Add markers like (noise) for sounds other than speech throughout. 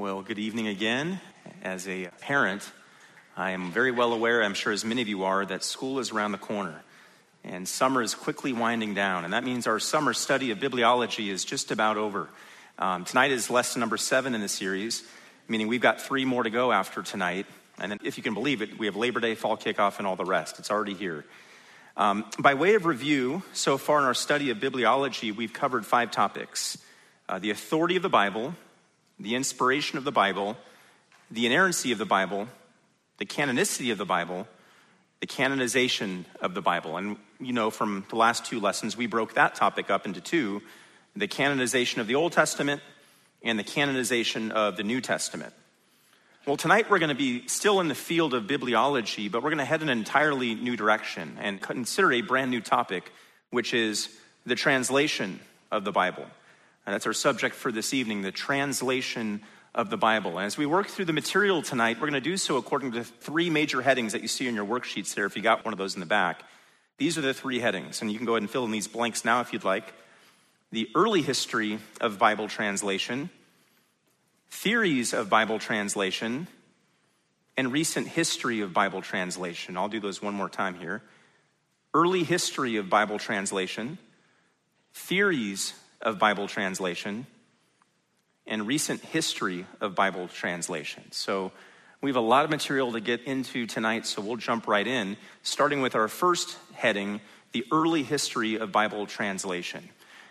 Well, good evening again. As a parent, I am very well aware, I'm sure as many of you are, that school is around the corner and summer is quickly winding down. And that means our summer study of bibliology is just about over. Um, tonight is lesson number seven in the series, meaning we've got three more to go after tonight. And then, if you can believe it, we have Labor Day, fall kickoff, and all the rest. It's already here. Um, by way of review, so far in our study of bibliology, we've covered five topics uh, the authority of the Bible, the inspiration of the Bible, the inerrancy of the Bible, the canonicity of the Bible, the canonization of the Bible. And you know from the last two lessons, we broke that topic up into two the canonization of the Old Testament and the canonization of the New Testament. Well, tonight we're going to be still in the field of bibliology, but we're going to head in an entirely new direction and consider a brand new topic, which is the translation of the Bible. And that's our subject for this evening the translation of the Bible. And as we work through the material tonight, we're going to do so according to three major headings that you see in your worksheets there, if you got one of those in the back. These are the three headings, and you can go ahead and fill in these blanks now if you'd like. The early history of Bible translation, theories of Bible translation, and recent history of Bible translation. I'll do those one more time here. Early history of Bible translation, theories of Bible translation and recent history of Bible translation. So we have a lot of material to get into tonight, so we'll jump right in, starting with our first heading the early history of Bible translation.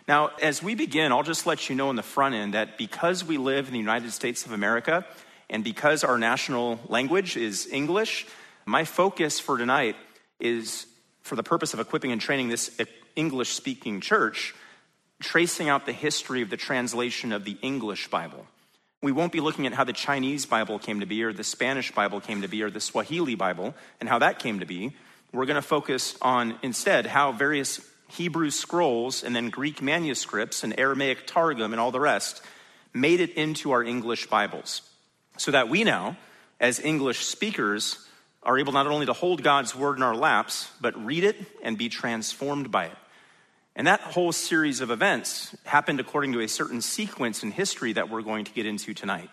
Now, as we begin, I'll just let you know in the front end that because we live in the United States of America and because our national language is English, my focus for tonight is for the purpose of equipping and training this English speaking church tracing out the history of the translation of the English Bible. We won't be looking at how the Chinese Bible came to be, or the Spanish Bible came to be, or the Swahili Bible, and how that came to be. We're going to focus on instead how various Hebrew scrolls and then Greek manuscripts and Aramaic Targum and all the rest made it into our English Bibles. So that we now, as English speakers, are able not only to hold God's word in our laps, but read it and be transformed by it. And that whole series of events happened according to a certain sequence in history that we're going to get into tonight.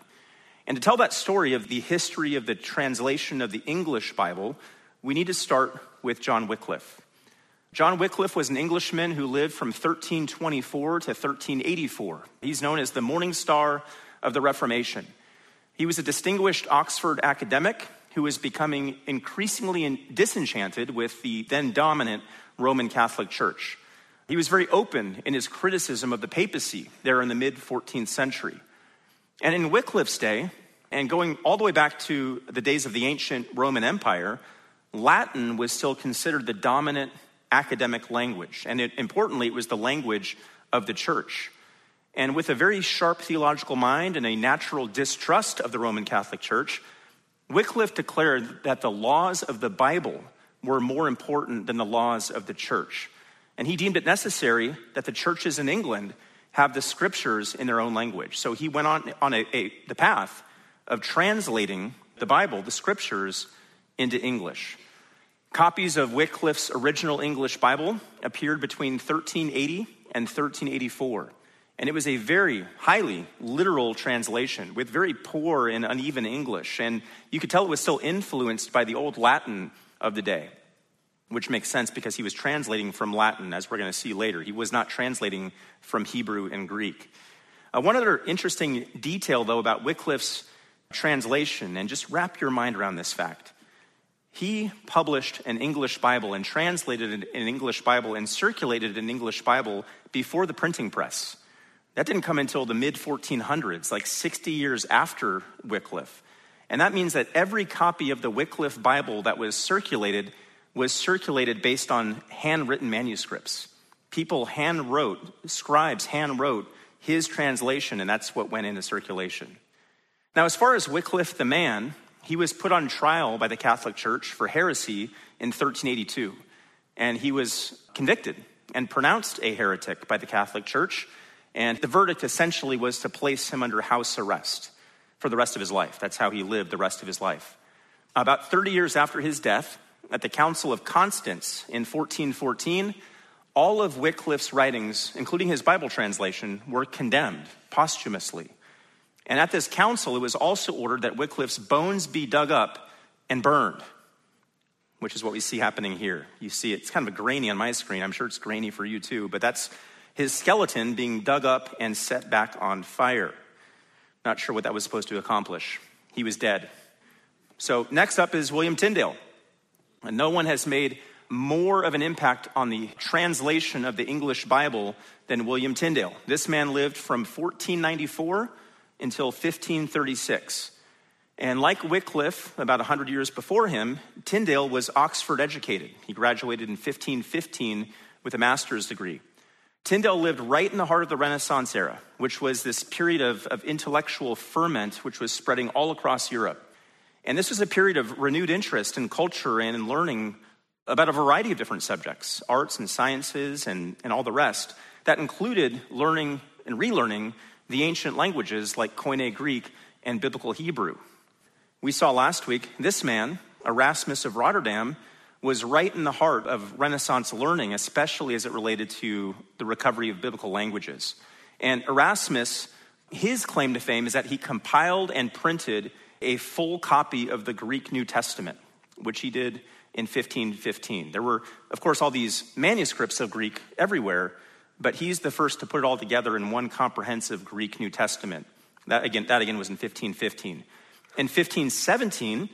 And to tell that story of the history of the translation of the English Bible, we need to start with John Wycliffe. John Wycliffe was an Englishman who lived from 1324 to 1384. He's known as the Morning Star of the Reformation. He was a distinguished Oxford academic who was becoming increasingly disenchanted with the then dominant Roman Catholic Church. He was very open in his criticism of the papacy there in the mid 14th century. And in Wycliffe's day, and going all the way back to the days of the ancient Roman Empire, Latin was still considered the dominant academic language. And it, importantly, it was the language of the church. And with a very sharp theological mind and a natural distrust of the Roman Catholic Church, Wycliffe declared that the laws of the Bible were more important than the laws of the church. And he deemed it necessary that the churches in England have the scriptures in their own language. So he went on, on a, a, the path of translating the Bible, the scriptures, into English. Copies of Wycliffe's original English Bible appeared between 1380 and 1384. And it was a very highly literal translation with very poor and uneven English. And you could tell it was still influenced by the old Latin of the day which makes sense because he was translating from Latin, as we're going to see later. He was not translating from Hebrew and Greek. Uh, one other interesting detail, though, about Wycliffe's translation, and just wrap your mind around this fact. He published an English Bible and translated an English Bible and circulated an English Bible before the printing press. That didn't come until the mid 1400s, like 60 years after Wycliffe. And that means that every copy of the Wycliffe Bible that was circulated was circulated based on handwritten manuscripts. People hand wrote, scribes hand wrote his translation, and that's what went into circulation. Now, as far as Wycliffe the man, he was put on trial by the Catholic Church for heresy in 1382, and he was convicted and pronounced a heretic by the Catholic Church. And the verdict essentially was to place him under house arrest for the rest of his life. That's how he lived the rest of his life. About 30 years after his death, at the Council of Constance in 1414, all of Wycliffe's writings, including his Bible translation, were condemned posthumously. And at this council, it was also ordered that Wycliffe's bones be dug up and burned, which is what we see happening here. You see, it's kind of grainy on my screen. I'm sure it's grainy for you too, but that's his skeleton being dug up and set back on fire. Not sure what that was supposed to accomplish. He was dead. So, next up is William Tyndale. And no one has made more of an impact on the translation of the English Bible than William Tyndale. This man lived from 1494 until 1536. And like Wycliffe, about 100 years before him, Tyndale was Oxford educated. He graduated in 1515 with a master's degree. Tyndale lived right in the heart of the Renaissance era, which was this period of, of intellectual ferment which was spreading all across Europe. And this was a period of renewed interest in culture and in learning about a variety of different subjects, arts and sciences and, and all the rest, that included learning and relearning the ancient languages like Koine Greek and Biblical Hebrew. We saw last week this man, Erasmus of Rotterdam, was right in the heart of Renaissance learning, especially as it related to the recovery of biblical languages. And Erasmus, his claim to fame is that he compiled and printed a full copy of the Greek New Testament, which he did in 1515. There were, of course, all these manuscripts of Greek everywhere, but he's the first to put it all together in one comprehensive Greek New Testament. That again, that again was in 1515. In 1517,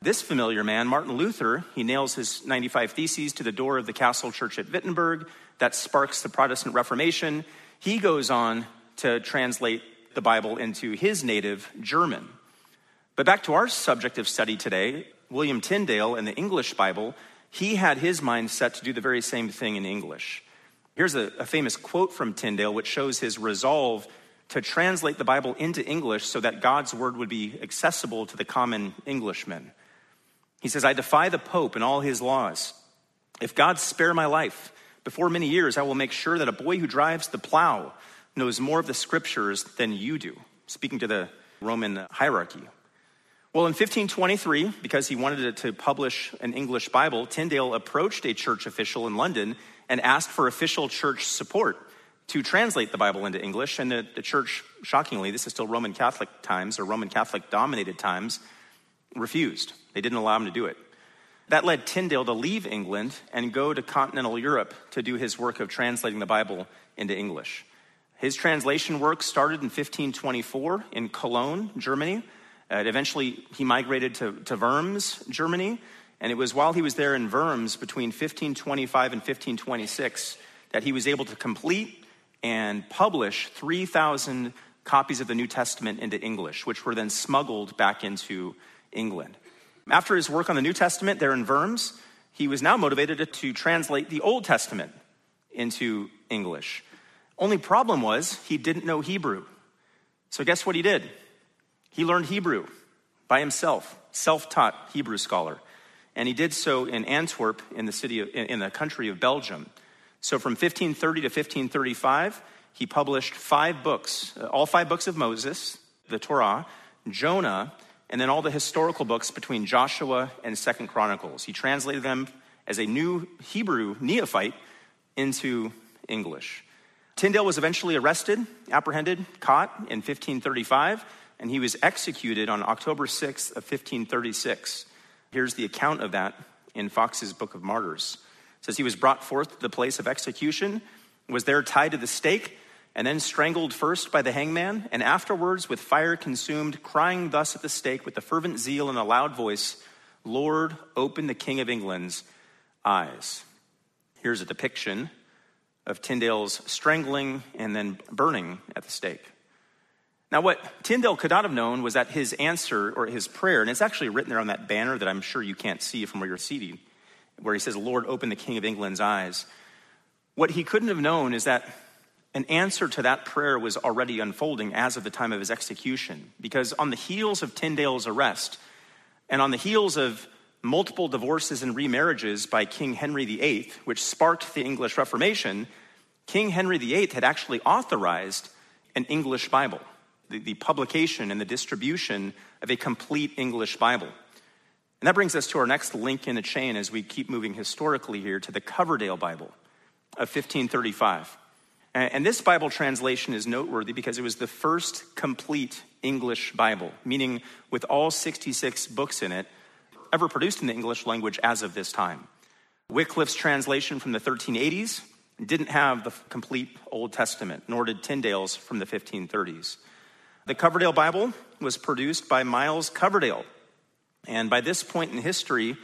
this familiar man, Martin Luther, he nails his 95 Theses to the door of the castle church at Wittenberg. That sparks the Protestant Reformation. He goes on to translate the Bible into his native German. But back to our subject of study today, William Tyndale in the English Bible, he had his mind set to do the very same thing in English. Here's a, a, famous quote from Tyndale which shows his resolve to translate the Bible into English so that God's word would be accessible to the common Englishman. He says, I defy the Pope and all his laws. If God spare my life, before many years, I will make sure that a boy who drives the plow knows more of the scriptures than you do. Speaking to the Roman hierarchy. Well, in 1523, because he wanted to publish an English Bible, Tyndale approached a church official in London and asked for official church support to translate the Bible into English. And the, the church, shockingly, this is still Roman Catholic times or Roman Catholic dominated times, refused. They didn't allow him to do it. That led Tyndale to leave England and go to continental Europe to do his work of translating the Bible into English. His translation work started in 1524 in Cologne, Germany uh, eventually, he migrated to, to Worms, Germany, and it was while he was there in Worms between 1525 and 1526 that he was able to complete and publish 3,000 copies of the New Testament into English, which were then smuggled back into England. After his work on the New Testament there in Worms, he was now motivated to translate the Old Testament into English. Only problem was he didn't know Hebrew. So guess what he did? He learned Hebrew by himself, self taught Hebrew scholar. And he did so in Antwerp, in the, city of, in the country of Belgium. So from 1530 to 1535, he published five books, uh, all five books of Moses, the Torah, Jonah, and then all the historical books between Joshua and Second Chronicles. He translated them as a new Hebrew neophyte into English. Tyndale was eventually arrested, apprehended, caught in 1535 and he was executed on October 6th of 1536. Here's the account of that in Foxe's Book of Martyrs. It says he was brought forth to the place of execution, was there tied to the stake, and then strangled first by the hangman, and afterwards with fire consumed, crying thus at the stake with a fervent zeal and a loud voice, Lord, open the King of England's eyes. Here's a depiction of Tyndale's strangling and then burning at the stake. Now, what Tyndale could not have known was that his answer or his prayer, and it's actually written there on that banner that I'm sure you can't see from where you're seated, where he says, Lord, open the King of England's eyes. What he couldn't have known is that an answer to that prayer was already unfolding as of the time of his execution. Because on the heels of Tyndale's arrest, and on the heels of multiple divorces and remarriages by King Henry VIII, which sparked the English Reformation, King Henry VIII had actually authorized an English Bible the, the publication and the distribution of a complete English Bible. And that brings us to our next link in the chain as we keep moving historically here to the Coverdale Bible of 1535. And this Bible translation is noteworthy because it was the first complete English Bible, meaning with all 66 books in it ever produced in the English language as of this time. Wycliffe's translation from the 1380s didn't have the complete Old Testament, nor did Tyndale's from the 1530s. The Coverdale Bible was produced by Miles Coverdale. And by this point in history,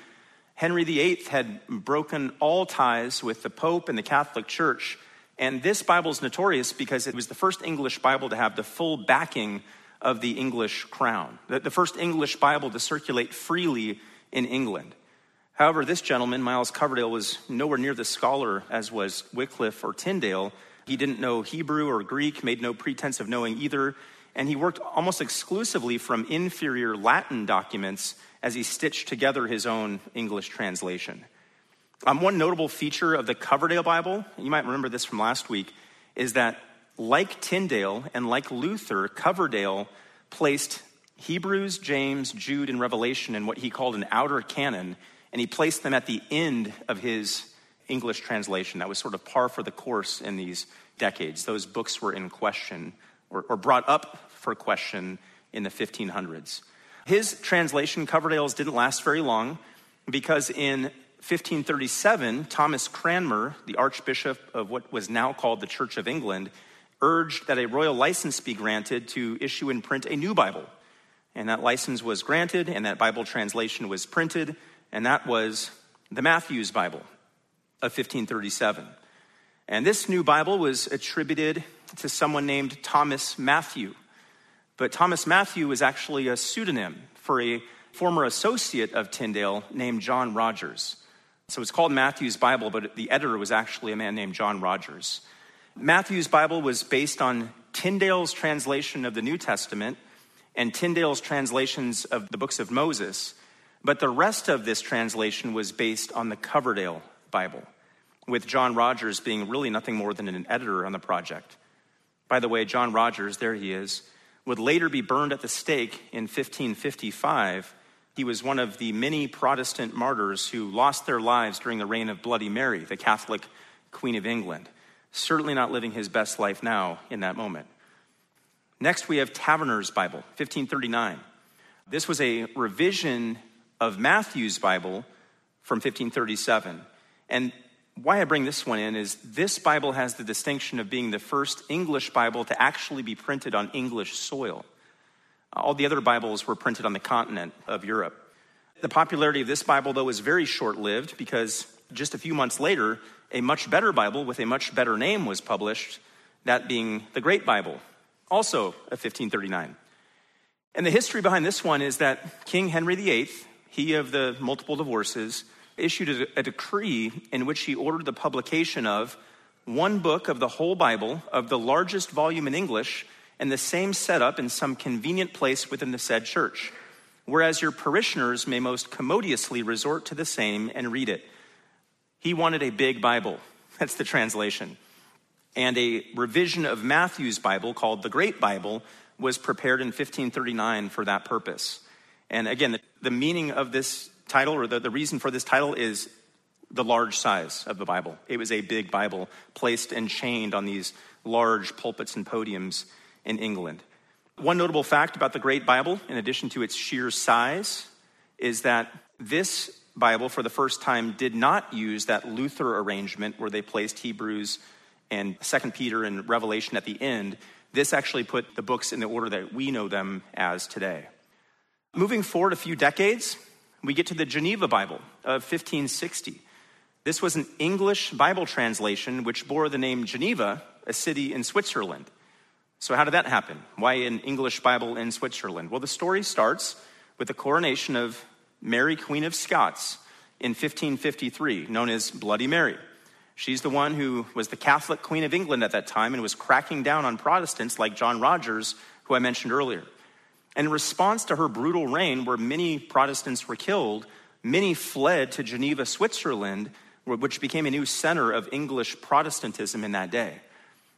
Henry VIII had broken all ties with the Pope and the Catholic Church. And this Bible is notorious because it was the first English Bible to have the full backing of the English crown, the first English Bible to circulate freely in England. However, this gentleman, Miles Coverdale, was nowhere near the scholar as was Wycliffe or Tyndale. He didn't know Hebrew or Greek, made no pretense of knowing either, and he worked almost exclusively from inferior Latin documents as he stitched together his own English translation. Um, one notable feature of the Coverdale Bible, you might remember this from last week, is that like Tyndale and like Luther, Coverdale placed Hebrews, James, Jude, and Revelation in what he called an outer canon, and he placed them at the end of his English translation. That was sort of par for the course in these decades. Those books were in question or, or brought up for question in the 1500s. His translation, Coverdale's, didn't last very long because in 1537, Thomas Cranmer, the Archbishop of what was now called the Church of England, urged that a royal license be granted to issue and print a new Bible. And that license was granted, and that Bible translation was printed, and that was the Matthew's Bible of 1537. And this new Bible was attributed to someone named Thomas Matthew. But Thomas Matthew was actually a pseudonym for a former associate of Tyndale named John Rogers. So it's called Matthew's Bible, but the editor was actually a man named John Rogers. Matthew's Bible was based on Tyndale's translation of the New Testament and Tyndale's translations of the books of Moses, but the rest of this translation was based on the Coverdale Bible, with John Rogers being really nothing more than an editor on the project. By the way, John Rogers, there he is, would later be burned at the stake in 1555. He was one of the many Protestant martyrs who lost their lives during the reign of Bloody Mary, the Catholic Queen of England. Certainly not living his best life now in that moment. Next, we have Taverner's Bible, 1539. This was a revision of Matthew's Bible from 1537. And why I bring this one in is this Bible has the distinction of being the first English Bible to actually be printed on English soil. All the other Bibles were printed on the continent of Europe. The popularity of this Bible, though, was very short lived because just a few months later, a much better Bible with a much better name was published, that being the Great Bible, also of 1539. And the history behind this one is that King Henry VIII, he of the multiple divorces, issued a, a, decree in which he ordered the publication of one book of the whole Bible, of the largest volume in English, and the same setup in some convenient place within the said church, whereas your parishioners may most commodiously resort to the same and read it. He wanted a big Bible. (laughs) That's the translation. And a revision of Matthew's Bible called the Great Bible was prepared in 1539 for that purpose. And again, the, the meaning of this title, or the, the reason for this title, is the large size of the Bible. It was a big Bible placed and chained on these large pulpits and podiums in England. One notable fact about the Great Bible, in addition to its sheer size, is that this Bible, for the first time, did not use that Luther arrangement where they placed Hebrews and Second Peter and Revelation at the end. This actually put the books in the order that we know them as today. Moving forward a few decades, we get to the Geneva Bible of 1560. This was an English Bible translation which bore the name Geneva, a city in Switzerland. So, how did that happen? Why an English Bible in Switzerland? Well, the story starts with the coronation of Mary, Queen of Scots, in 1553, known as Bloody Mary. She's the one who was the Catholic Queen of England at that time and was cracking down on Protestants like John Rogers, who I mentioned earlier. In response to her brutal reign, where many Protestants were killed, many fled to Geneva, Switzerland, which became a new center of English Protestantism in that day.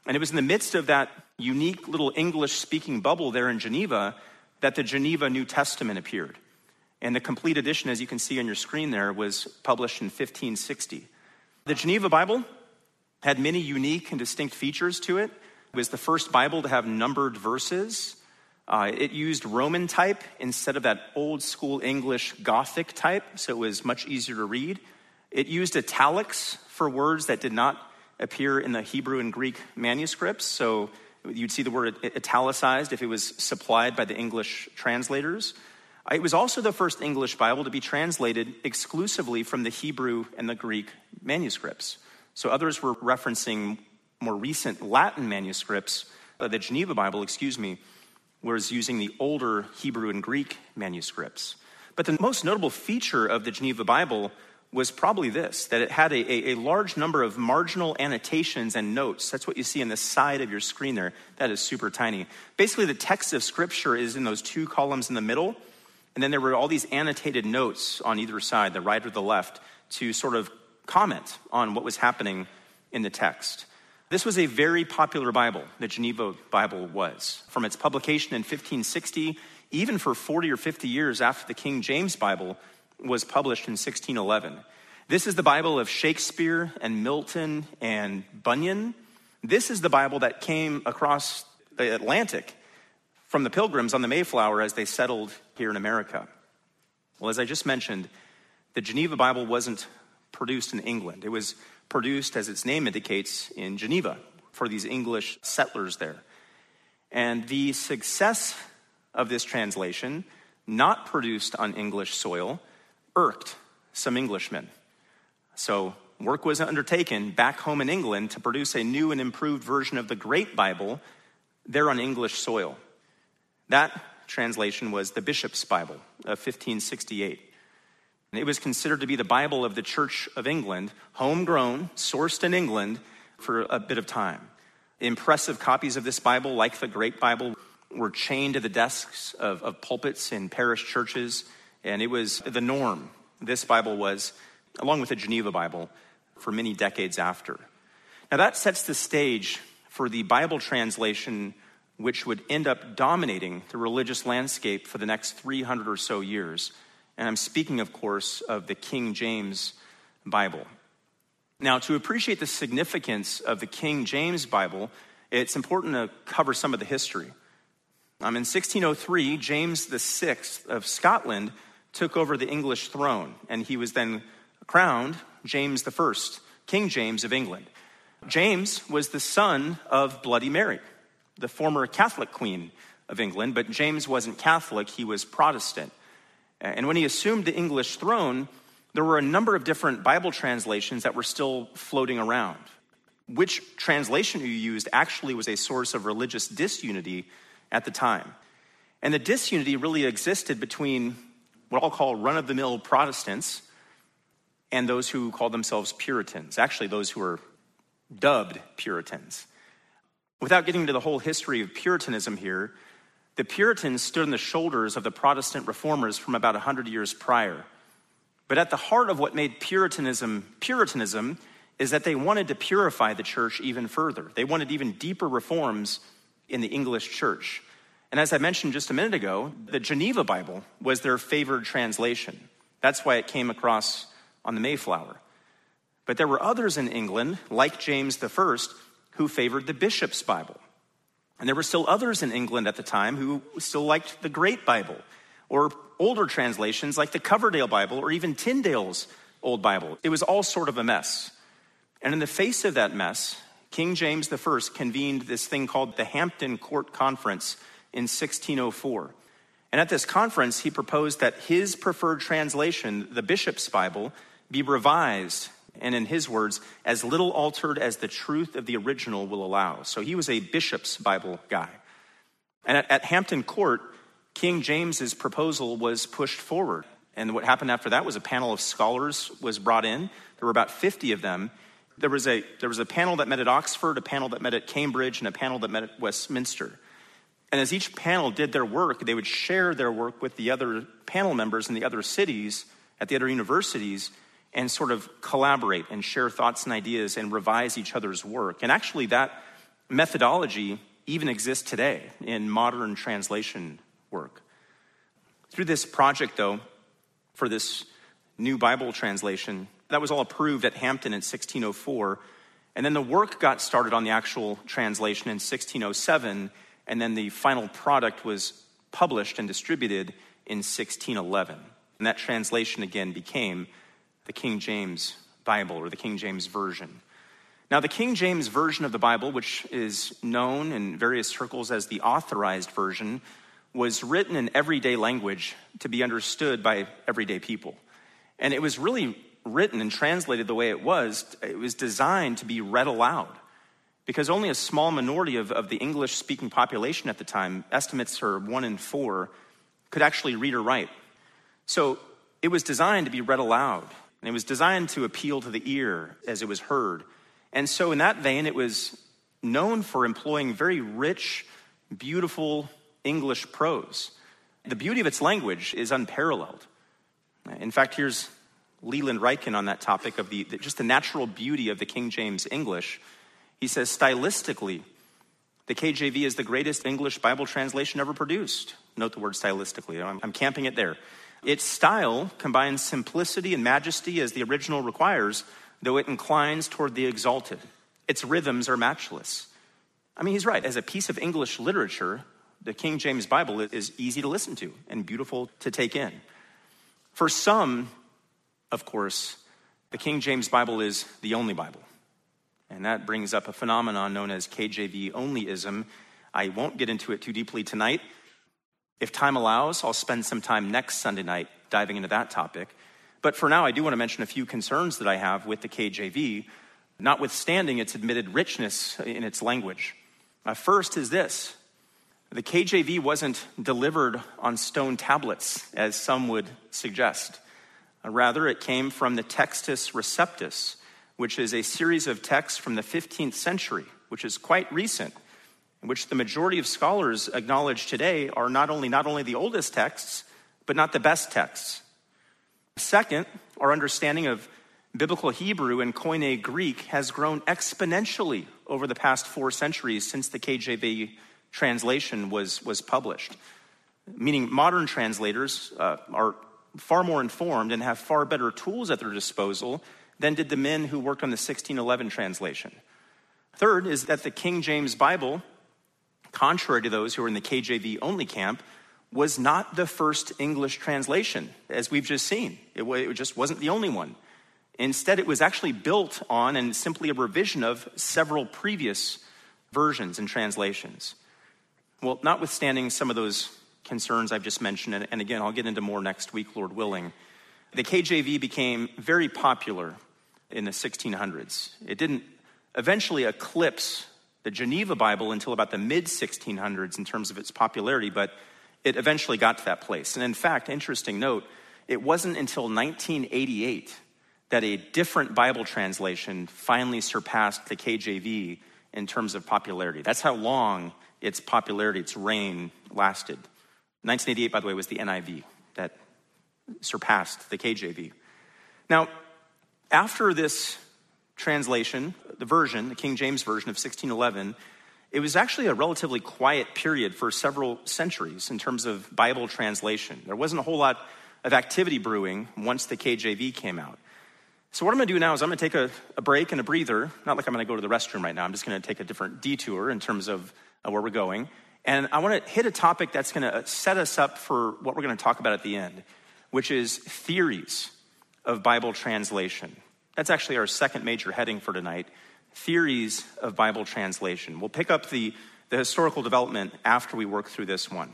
And it was in the midst of that unique little English speaking bubble there in Geneva that the Geneva New Testament appeared. And the complete edition, as you can see on your screen there, was published in 1560. The Geneva Bible had many unique and distinct features to it. It was the first Bible to have numbered verses. Uh, it used Roman type instead of that old school English Gothic type, so it was much easier to read. It used italics for words that did not appear in the Hebrew and Greek manuscripts, so you'd see the word italicized if it was supplied by the English translators. It was also the first English Bible to be translated exclusively from the Hebrew and the Greek manuscripts. So others were referencing more recent Latin manuscripts. Uh, the Geneva Bible, excuse me, was using the older Hebrew and Greek manuscripts. But the most notable feature of the Geneva Bible was probably this that it had a, a, large number of marginal annotations and notes. That's what you see on the side of your screen there. That is super tiny. Basically, the text of Scripture is in those two columns in the middle, and then there were all these annotated notes on either side, the right or the left, to sort of comment on what was happening in the text. This was a very popular Bible, the Geneva Bible was. From its publication in 1560, even for 40 or 50 years after the King James Bible was published in 1611. This is the Bible of Shakespeare and Milton and Bunyan. This is the Bible that came across the Atlantic from the pilgrims on the Mayflower as they settled here in America. Well, as I just mentioned, the Geneva Bible wasn't produced in England. It was produced, as its name indicates, in Geneva for these English settlers there. And the success of this translation, not produced on English soil, irked some Englishmen. So, work was undertaken back home in England to produce a new and improved version of the Great Bible there on English soil. That translation was the Bishop's Bible of 1568. And it was considered to be the Bible of the Church of England, homegrown, sourced in England for a bit of time. Impressive copies of this Bible, like the Great Bible, were chained to the desks of, of pulpits in parish churches and it was the norm. This Bible was, along with the Geneva Bible, for many decades after. Now, that sets the stage for the Bible translation which would end up dominating the religious landscape for the next 300 or so years. And I'm speaking, of course, of the King James Bible. Now, to appreciate the significance of the King James Bible, it's important to cover some of the history. Um, in 1603, James VI of Scotland took over the English throne, and he was then crowned James I, King James of England. James was the son of Bloody Mary, the former Catholic queen of England, but James wasn't Catholic, he was Protestant. And when he assumed the English throne, there were a number of different Bible translations that were still floating around. Which translation you used actually was a source of religious disunity at the time. And the disunity really existed between what I'll call run of the mill Protestants and those who call themselves Puritans, actually, those who are dubbed Puritans. Without getting into the whole history of Puritanism here, the Puritans stood on the shoulders of the Protestant reformers from about 100 years prior. But at the heart of what made Puritanism Puritanism is that they wanted to purify the church even further. They wanted even deeper reforms in the English church. And as I mentioned just a minute ago, the Geneva Bible was their favored translation. That's why it came across on the Mayflower. But there were others in England, like James I, who favored the Bishop's Bible. And there were still others in England at the time who still liked the Great Bible, or older translations like the Coverdale Bible, or even Tyndale's Old Bible. It was all sort of a mess. And in the face of that mess, King James I convened this thing called the Hampton Court Conference in 1604. And at this conference, he proposed that his preferred translation, the Bishop's Bible, be revised, and in his words, as little altered as the truth of the original will allow. So he was a Bishop's Bible guy. And at, at Hampton Court, King James's proposal was pushed forward. And what happened after that was a panel of scholars was brought in. There were about 50 of them. There was a, there was a panel that met at Oxford, a panel that met at Cambridge, and a panel that met at Westminster. And as each panel did their work, they would share their work with the other panel members in the other cities, at the other universities, and sort of collaborate and share thoughts and ideas and revise each other's work. And actually, that methodology even exists today in modern translation work. Through this project, though, for this new Bible translation, that was all approved at Hampton in 1604. And then the work got started on the actual translation in 1607 and then the final product was published and distributed in 1611. And that translation again became the King James Bible or the King James Version. Now, the King James Version of the Bible, which is known in various circles as the authorized version, was written in everyday language to be understood by everyday people. And it was really written and translated the way it was, it was designed to be read aloud. Because only a small minority of, of the English speaking population at the time, estimates are one in four, could actually read or write. So it was designed to be read aloud, and it was designed to appeal to the ear as it was heard. And so, in that vein, it was known for employing very rich, beautiful English prose. The beauty of its language is unparalleled. In fact, here's Leland Ryken on that topic of the, just the natural beauty of the King James English. He says, stylistically, the KJV is the greatest English Bible translation ever produced. Note the word stylistically, I'm, I'm camping it there. Its style combines simplicity and majesty as the original requires, though it inclines toward the exalted. Its rhythms are matchless. I mean, he's right. As a piece of English literature, the King James Bible is easy to listen to and beautiful to take in. For some, of course, the King James Bible is the only Bible. And that brings up a phenomenon known as KJV onlyism. I won't get into it too deeply tonight. If time allows, I'll spend some time next Sunday night diving into that topic. But for now, I do want to mention a few concerns that I have with the KJV, notwithstanding its admitted richness in its language. Uh, first is this the KJV wasn't delivered on stone tablets, as some would suggest. Uh, rather, it came from the Textus Receptus, which is a series of texts from the 15th century, which is quite recent, in which the majority of scholars acknowledge today are not only, not only the oldest texts, but not the best texts. Second, our understanding of biblical Hebrew and Koine Greek has grown exponentially over the past four centuries since the KJV translation was, was published. Meaning, modern translators uh, are far more informed and have far better tools at their disposal than did the men who worked on the 1611 translation. Third is that the King James Bible, contrary to those who were in the KJV only camp, was not the first English translation, as we've just seen. It, it just wasn't the only one. Instead, it was actually built on and simply a revision of several previous versions and translations. Well, notwithstanding some of those concerns I've just mentioned, and, and again, I'll get into more next week, Lord willing, the KJV became very popular in the 1600s. It didn't eventually eclipse the Geneva Bible until about the mid 1600s in terms of its popularity, but it eventually got to that place. And in fact, interesting note, it wasn't until 1988 that a different Bible translation finally surpassed the KJV in terms of popularity. That's how long its popularity, its reign lasted. 1988, by the way, was the NIV that surpassed the KJV. Now, after this translation, the version, the King James Version of 1611, it was actually a relatively quiet period for several centuries in terms of Bible translation. There wasn't a whole lot of activity brewing once the KJV came out. So, what I'm going to do now is I'm going to take a, a break and a breather. Not like I'm going to go to the restroom right now. I'm just going to take a different detour in terms of uh, where we're going. And I want to hit a topic that's going to set us up for what we're going to talk about at the end, which is theories of Bible translation. That's actually our second major heading for tonight theories of Bible translation. We'll pick up the, the historical development after we work through this one.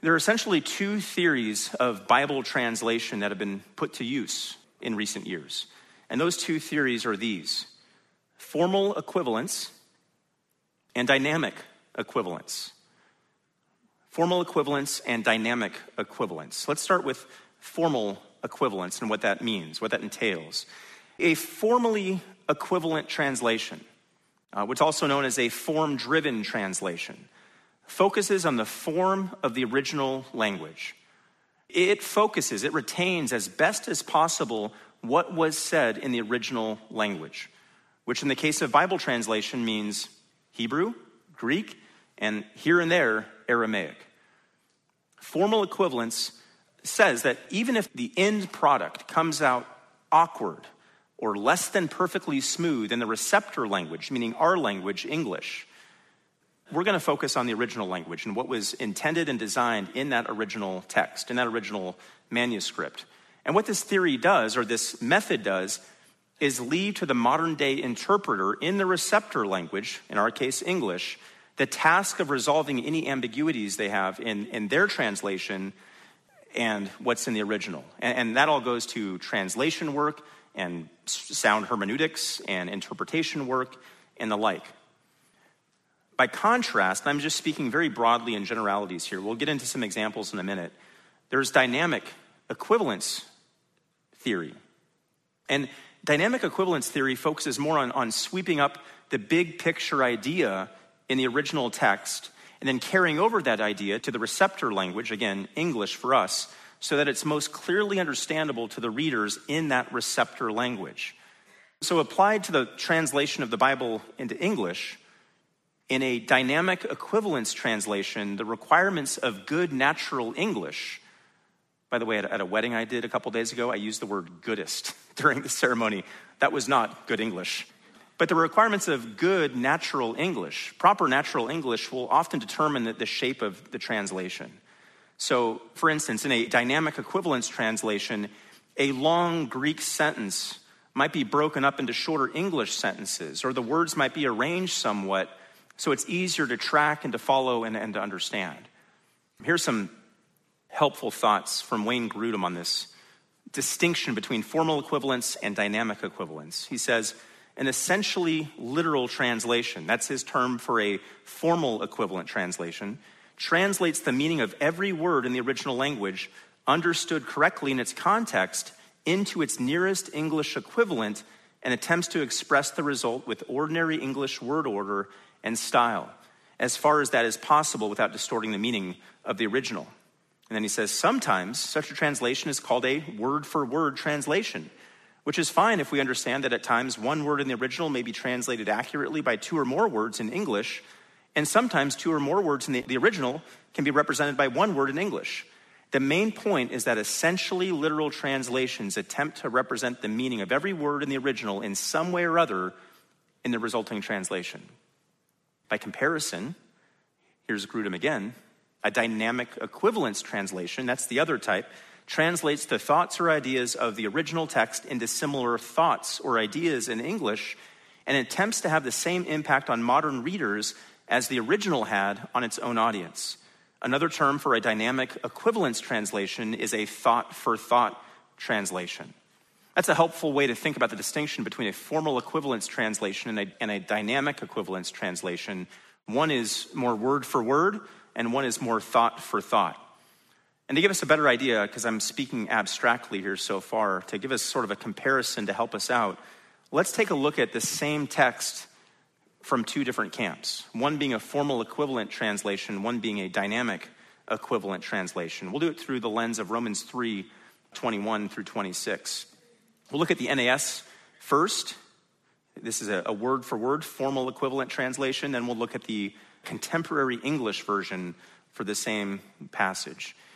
There are essentially two theories of Bible translation that have been put to use in recent years. And those two theories are these formal equivalence and dynamic equivalence. Formal equivalence and dynamic equivalence. Let's start with formal equivalence and what that means, what that entails. A formally equivalent translation, uh, what's also known as a form driven translation, focuses on the form of the original language. It focuses, it retains as best as possible what was said in the original language, which in the case of Bible translation means Hebrew, Greek, and here and there, Aramaic. Formal equivalence says that even if the end product comes out awkward or less than perfectly smooth in the receptor language, meaning our language, English, we're going to focus on the original language and what was intended and designed in that original text, in that original manuscript. And what this theory does, or this method does, is leave to the modern day interpreter in the receptor language, in our case, English, the task of resolving any ambiguities they have in, in their translation and what's in the original. And, and that all goes to translation work and sound hermeneutics and interpretation work and the like. By contrast, I'm just speaking very broadly in generalities here. We'll get into some examples in a minute. There's dynamic equivalence theory. And dynamic equivalence theory focuses more on, on sweeping up the big picture idea in the original text and then carrying over that idea to the receptor language, again, English for us, so that it's most clearly understandable to the readers in that receptor language. So, applied to the translation of the Bible into English, in a dynamic equivalence translation, the requirements of good natural English by the way, at, a wedding I did a couple days ago, I used the word goodest (laughs) during the ceremony. That was not good English. But the requirements of good natural English, proper natural English, will often determine the, shape of the translation. So, for instance, in a dynamic equivalence translation, a long Greek sentence might be broken up into shorter English sentences, or the words might be arranged somewhat so it's easier to track and to follow and, and to understand. Here's some helpful thoughts from Wayne Grudem on this distinction between formal equivalence and dynamic equivalence. He says, an essentially literal translation, that's his term for a formal equivalent translation, translates the meaning of every word in the original language, understood correctly in its context, into its nearest English equivalent and attempts to express the result with ordinary English word order and style, as far as that is possible without distorting the meaning of the original. And then he says, sometimes such a translation is called a word for word translation, which is fine if we understand that at times one word in the original may be translated accurately by two or more words in English, and sometimes two or more words in the, the original can be represented by one word in English. The main point is that essentially literal translations attempt to represent the meaning of every word in the original in some way or other in the resulting translation. By comparison, here's Grudem again a dynamic equivalence translation, that's the other type, translates the thoughts or ideas of the original text into similar thoughts or ideas in English and attempts to have the same impact on modern readers as the original had on its own audience. Another term for a dynamic equivalence translation is a thought for thought translation. That's a helpful way to think about the distinction between a formal equivalence translation and a, and a dynamic equivalence translation. One is more word for word, and one is more thought for thought. And to give us a better idea, because I'm speaking abstractly here so far, to give us sort of a comparison to help us out, let's take a look at the same text from two different camps one being a formal equivalent translation, one being a dynamic equivalent translation. We'll do it through the lens of Romans 3 21 through 26. We'll look at the NAS first. This is a word for word formal equivalent translation. Then we'll look at the contemporary English version for the same passage.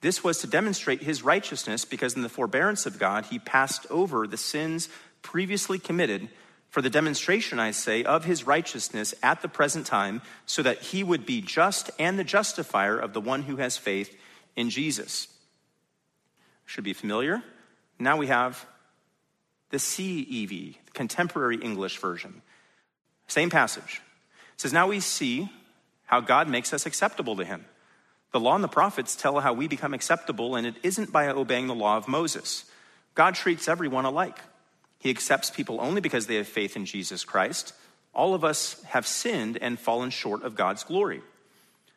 This was to demonstrate his righteousness because in the forbearance of God he passed over the sins previously committed for the demonstration, I say, of his righteousness at the present time, so that he would be just and the justifier of the one who has faith in Jesus. Should be familiar. Now we have the CEV, the contemporary English version. Same passage. It says, Now we see how God makes us acceptable to Him. The law and the prophets tell how we become acceptable, and it isn't by obeying the law of Moses. God treats everyone alike. He accepts people only because they have faith in Jesus Christ. All of us have sinned and fallen short of God's glory.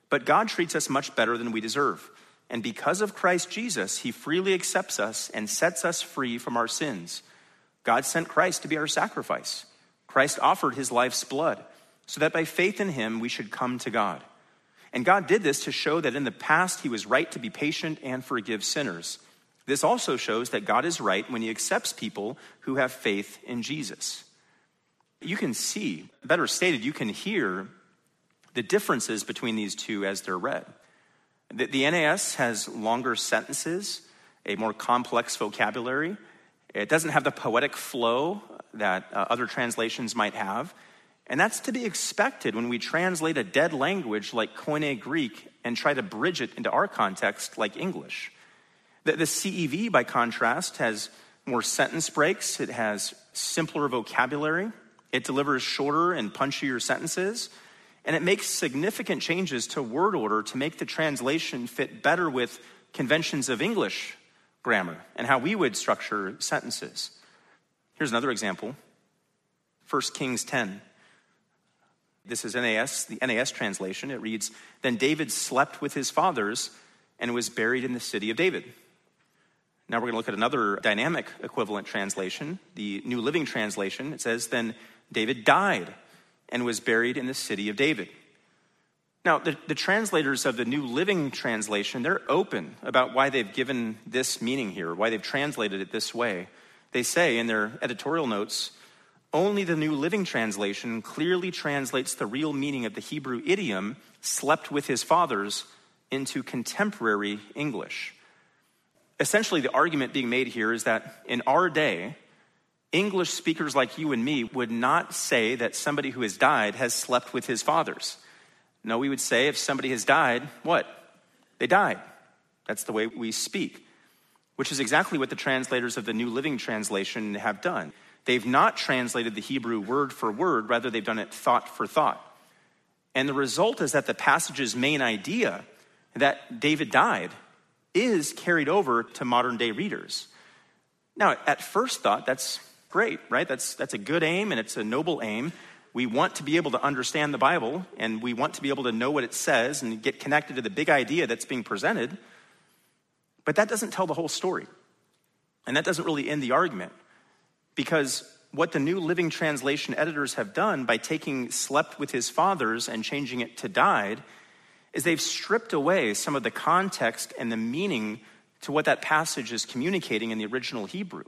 But God treats us much better than we deserve. And because of Christ Jesus, He freely accepts us and sets us free from our sins. God sent Christ to be our sacrifice. Christ offered His life's blood so that by faith in him we should come to God. And God did this to show that in the past he was right to be patient and forgive sinners. This also shows that God is right when he accepts people who have faith in Jesus. You can see, better stated, you can hear the differences between these two as they're read. The, the NAS has longer sentences, a more complex vocabulary. It doesn't have the poetic flow that uh, other translations might have. And that's to be expected when we translate a dead language like Koine Greek and try to bridge it into our context like English. The, the CEV, by contrast, has more sentence breaks, it has simpler vocabulary, it delivers shorter and punchier sentences, and it makes significant changes to word order to make the translation fit better with conventions of English grammar and how we would structure sentences. Here's another example 1 Kings 10. This is NAS, the NAS translation. It reads Then David slept with his fathers and was buried in the city of David. Now we're going to look at another dynamic equivalent translation, the New Living Translation. It says, Then David died and was buried in the city of David. Now, the, the, translators of the New Living Translation, they're open about why they've given this meaning here, why they've translated it this way. They say in their editorial notes, only the New Living Translation clearly translates the real meaning of the Hebrew idiom, slept with his fathers, into contemporary English. Essentially, the argument being made here is that in our day, English speakers like you and me would not say that somebody who has died has slept with his fathers. No, we would say if somebody has died, what? They died. That's the way we speak, which is exactly what the translators of the New Living Translation have done. They've not translated the Hebrew word for word, rather, they've done it thought for thought. And the result is that the passage's main idea that David died is carried over to modern day readers. Now, at first thought, that's great, right? That's, that's a good aim and it's a noble aim. We want to be able to understand the Bible and we want to be able to know what it says and get connected to the big idea that's being presented. But that doesn't tell the whole story. And that doesn't really end the argument. Because what the New Living Translation editors have done by taking slept with his fathers and changing it to died is they've stripped away some of the context and the meaning to what that passage is communicating in the original Hebrew.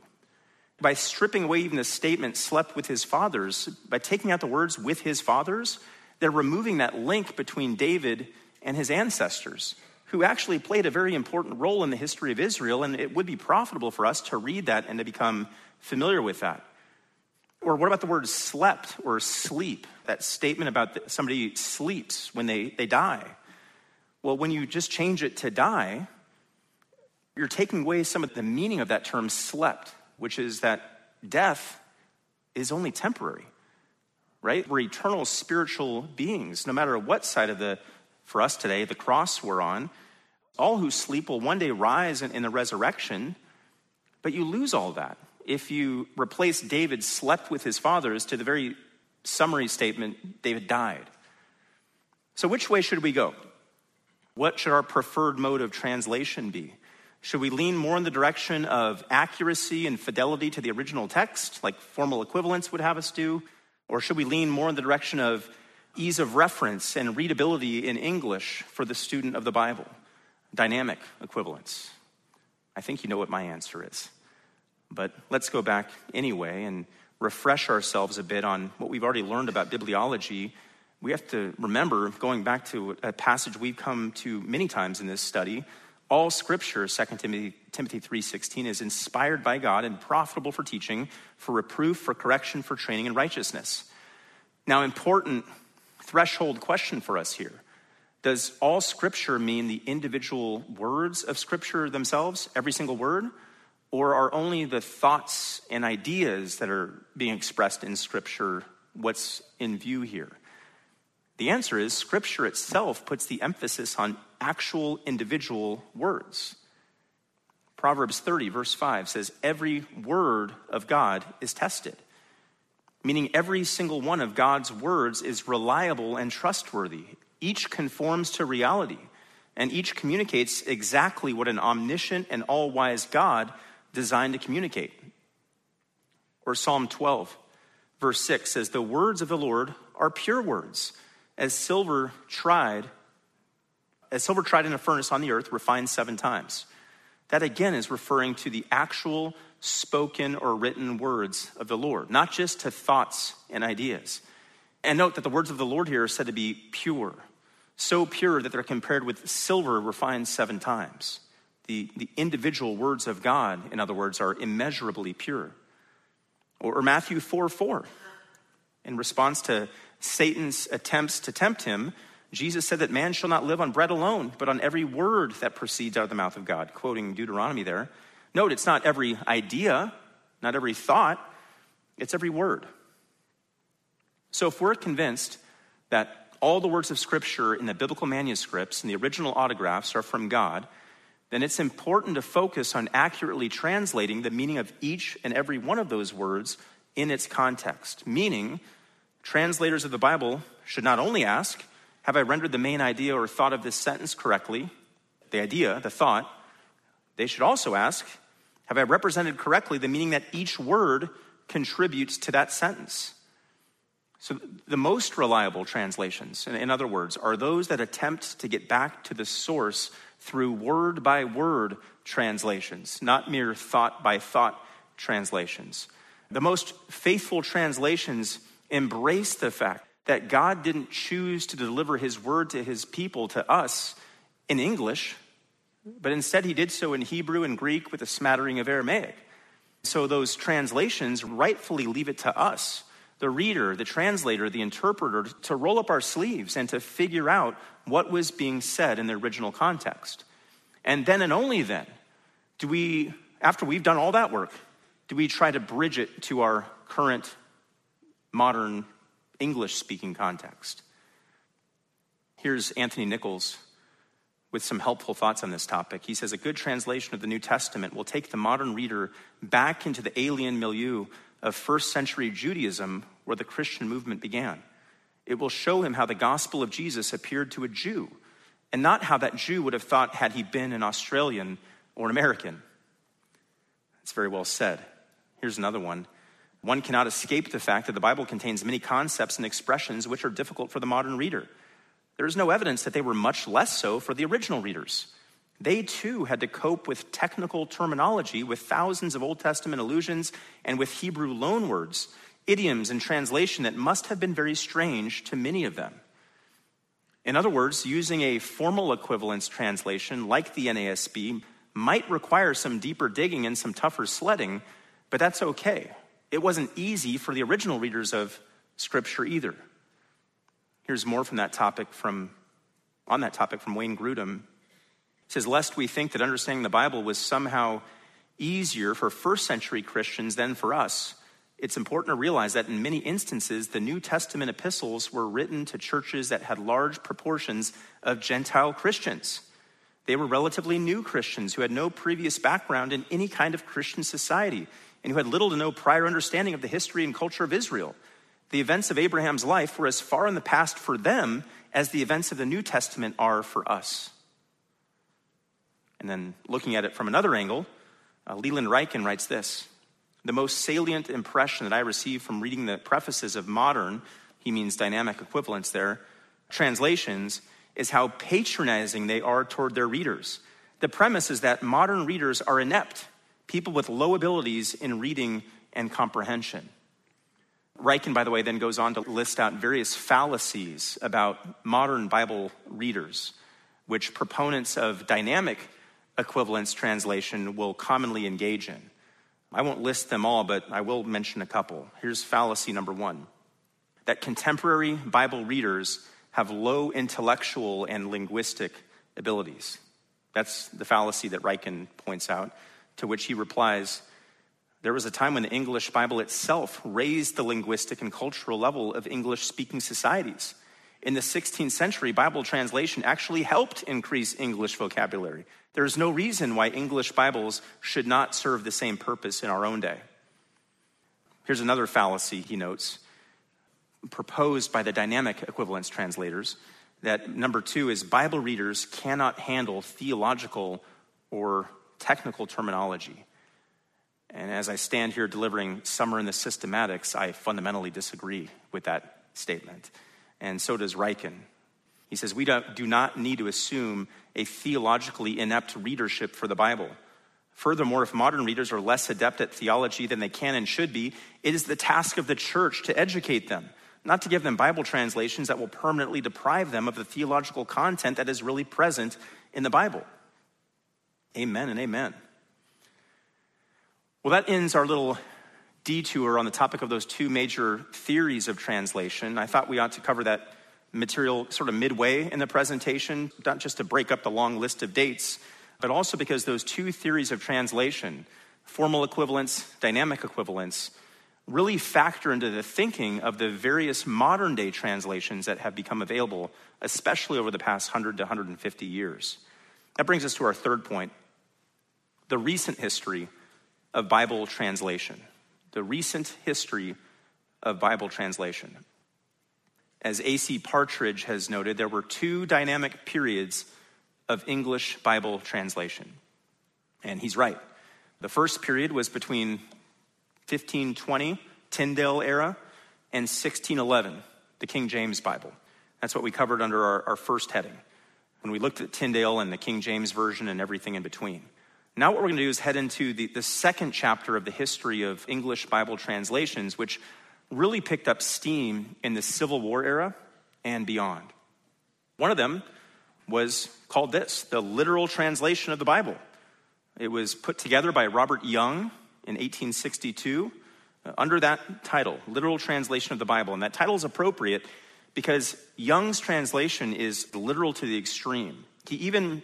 By stripping away even the statement slept with his fathers, by taking out the words with his fathers, they're removing that link between David and his ancestors, who actually played a very important role in the history of Israel, and it would be profitable for us to read that and to become familiar with that. Or what about the word slept or sleep? That statement about somebody sleeps when they, they die. Well, when you just change it to die, you're taking away some of the meaning of that term slept, which is that death is only temporary, right? We're eternal spiritual beings, no matter what side of the, for us today, the cross we're on. All who sleep will one day rise in, in the resurrection, but you lose all that if you replace David slept with his fathers to the very summary statement, David died. So, which way should we go? What should our preferred mode of translation be? Should we lean more in the direction of accuracy and fidelity to the original text, like formal equivalence would have us do? Or should we lean more in the direction of ease of reference and readability in English for the student of the Bible? Dynamic equivalence. I think you know what my answer is. But let's go back anyway and refresh ourselves a bit on what we've already learned about bibliology. We have to remember, going back to a passage we've come to many times in this study, all scripture 2 timothy, timothy 3.16 is inspired by god and profitable for teaching for reproof for correction for training in righteousness. Now important threshold question for us here. Does all scripture mean the individual words of scripture themselves every single word or are only the thoughts and ideas that are being expressed in Scripture what's in view here? The answer is Scripture itself puts the emphasis on actual individual words. Proverbs 30, verse 5 says, Every word of God is tested, meaning every single one of God's words is reliable and trustworthy. Each conforms to reality, and each communicates exactly what an omniscient and all wise God designed to communicate. Or Psalm 12, verse 6 says, The words of the Lord are pure words, as silver tried as silver tried in a furnace on the earth, refined seven times. That again is referring to the actual spoken or written words of the Lord, not just to thoughts and ideas. And note that the words of the Lord here are said to be pure, so pure that they're compared with silver refined seven times. The, the individual words of God, in other words, are immeasurably pure. Or, or Matthew 4 4. In response to Satan's attempts to tempt him, Jesus said that man shall not live on bread alone, but on every word that proceeds out of the mouth of God, quoting Deuteronomy there. Note, it's not every idea, not every thought, it's every word. So if we're convinced that all the words of Scripture in the biblical manuscripts and the original autographs are from God, then it's important to focus on accurately translating the meaning of each and every one of those words in its context. Meaning, translators of the Bible should not only ask, Have I rendered the main idea or thought of this sentence correctly? The idea, the thought. They should also ask, Have I represented correctly the meaning that each word contributes to that sentence? So, the most reliable translations, in other words, are those that attempt to get back to the source through word by word translations, not mere thought by thought translations. The most faithful translations embrace the fact that God didn't choose to deliver his word to his people, to us, in English, but instead he did so in Hebrew and Greek with a smattering of Aramaic. So those translations rightfully leave it to us, the reader, the translator, the interpreter, to roll up our sleeves and to figure out what was being said in the original context. And then and only then do we, after we've done all that work, do we try to bridge it to our current modern English speaking context. Here's Anthony Nichols with some helpful thoughts on this topic. He says a good translation of the New Testament will take the modern reader back into the alien milieu of first century Judaism where the Christian movement began. It will show him how the gospel of Jesus appeared to a Jew, and not how that Jew would have thought had he been an Australian or an American. It's very well said. Here's another one. One cannot escape the fact that the Bible contains many concepts and expressions which are difficult for the modern reader. There is no evidence that they were much less so for the original readers. They too had to cope with technical terminology, with thousands of Old Testament allusions, and with Hebrew loanwords idioms and translation that must have been very strange to many of them. In other words, using a formal equivalence translation like the NASB might require some deeper digging and some tougher sledding, but that's okay. It wasn't easy for the original readers of Scripture either. Here's more from that topic from on that topic from Wayne Grudem. Says, Lest we think that understanding the Bible was somehow easier for first century Christians than for us, it's important to realize that in many instances, the New Testament epistles were written to churches that had large proportions of Gentile Christians. They were relatively new Christians who had no previous background in any kind of Christian society and who had little to no prior understanding of the history and culture of Israel. The events of Abraham's life were as far in the past for them as the events of the New Testament are for us. And then looking at it from another angle, uh, Leland Ryken writes this the most salient impression that I received from reading the prefaces of modern, he means dynamic equivalents there, translations, is how patronizing they are toward their readers. The premise is that modern readers are inept, people with low abilities in reading and comprehension. Ryken, by the way, then goes on to list out various fallacies about modern Bible readers, which proponents of dynamic equivalence translation will commonly engage in. I won't list them all, but I will mention a couple. Here's fallacy number one that contemporary Bible readers have low intellectual and linguistic abilities. That's the fallacy that Ryken points out, to which he replies There was a time when the English Bible itself raised the linguistic and cultural level of English speaking societies. In the 16th century, Bible translation actually helped increase English vocabulary. There is no reason why English Bibles should not serve the same purpose in our own day. Here's another fallacy he notes, proposed by the dynamic equivalence translators that number two is Bible readers cannot handle theological or technical terminology. And as I stand here delivering Summer in the Systematics, I fundamentally disagree with that statement. And so does Ryken. He says, We do not need to assume a theologically inept readership for the Bible. Furthermore, if modern readers are less adept at theology than they can and should be, it is the task of the church to educate them, not to give them Bible translations that will permanently deprive them of the theological content that is really present in the Bible. Amen and amen. Well, that ends our little detour on the topic of those two major theories of translation. I thought we ought to cover that material sort of midway in the presentation, not just to break up the long list of dates but also because those two theories of translation, formal equivalence, dynamic equivalence, really factor into the thinking of the various modern day translations that have become available, especially over the past 100 to 150 years. That brings us to our third point the recent history of Bible translation. The recent history of Bible translation. As A.C. Partridge has noted, there were two dynamic periods of English Bible translation. And he's right. The first period was between 1520, Tyndale era, and 1611, the King James Bible. That's what we covered under our, our first heading when we looked at Tyndale and the King James Version and everything in between. Now, what we're going to do is head into the, the second chapter of the history of English Bible translations, which really picked up steam in the Civil War era and beyond. One of them was called this the literal translation of the Bible. It was put together by Robert Young in 1862 uh, under that title, Literal Translation of the Bible. And that title is appropriate because Young's translation is literal to the extreme. He even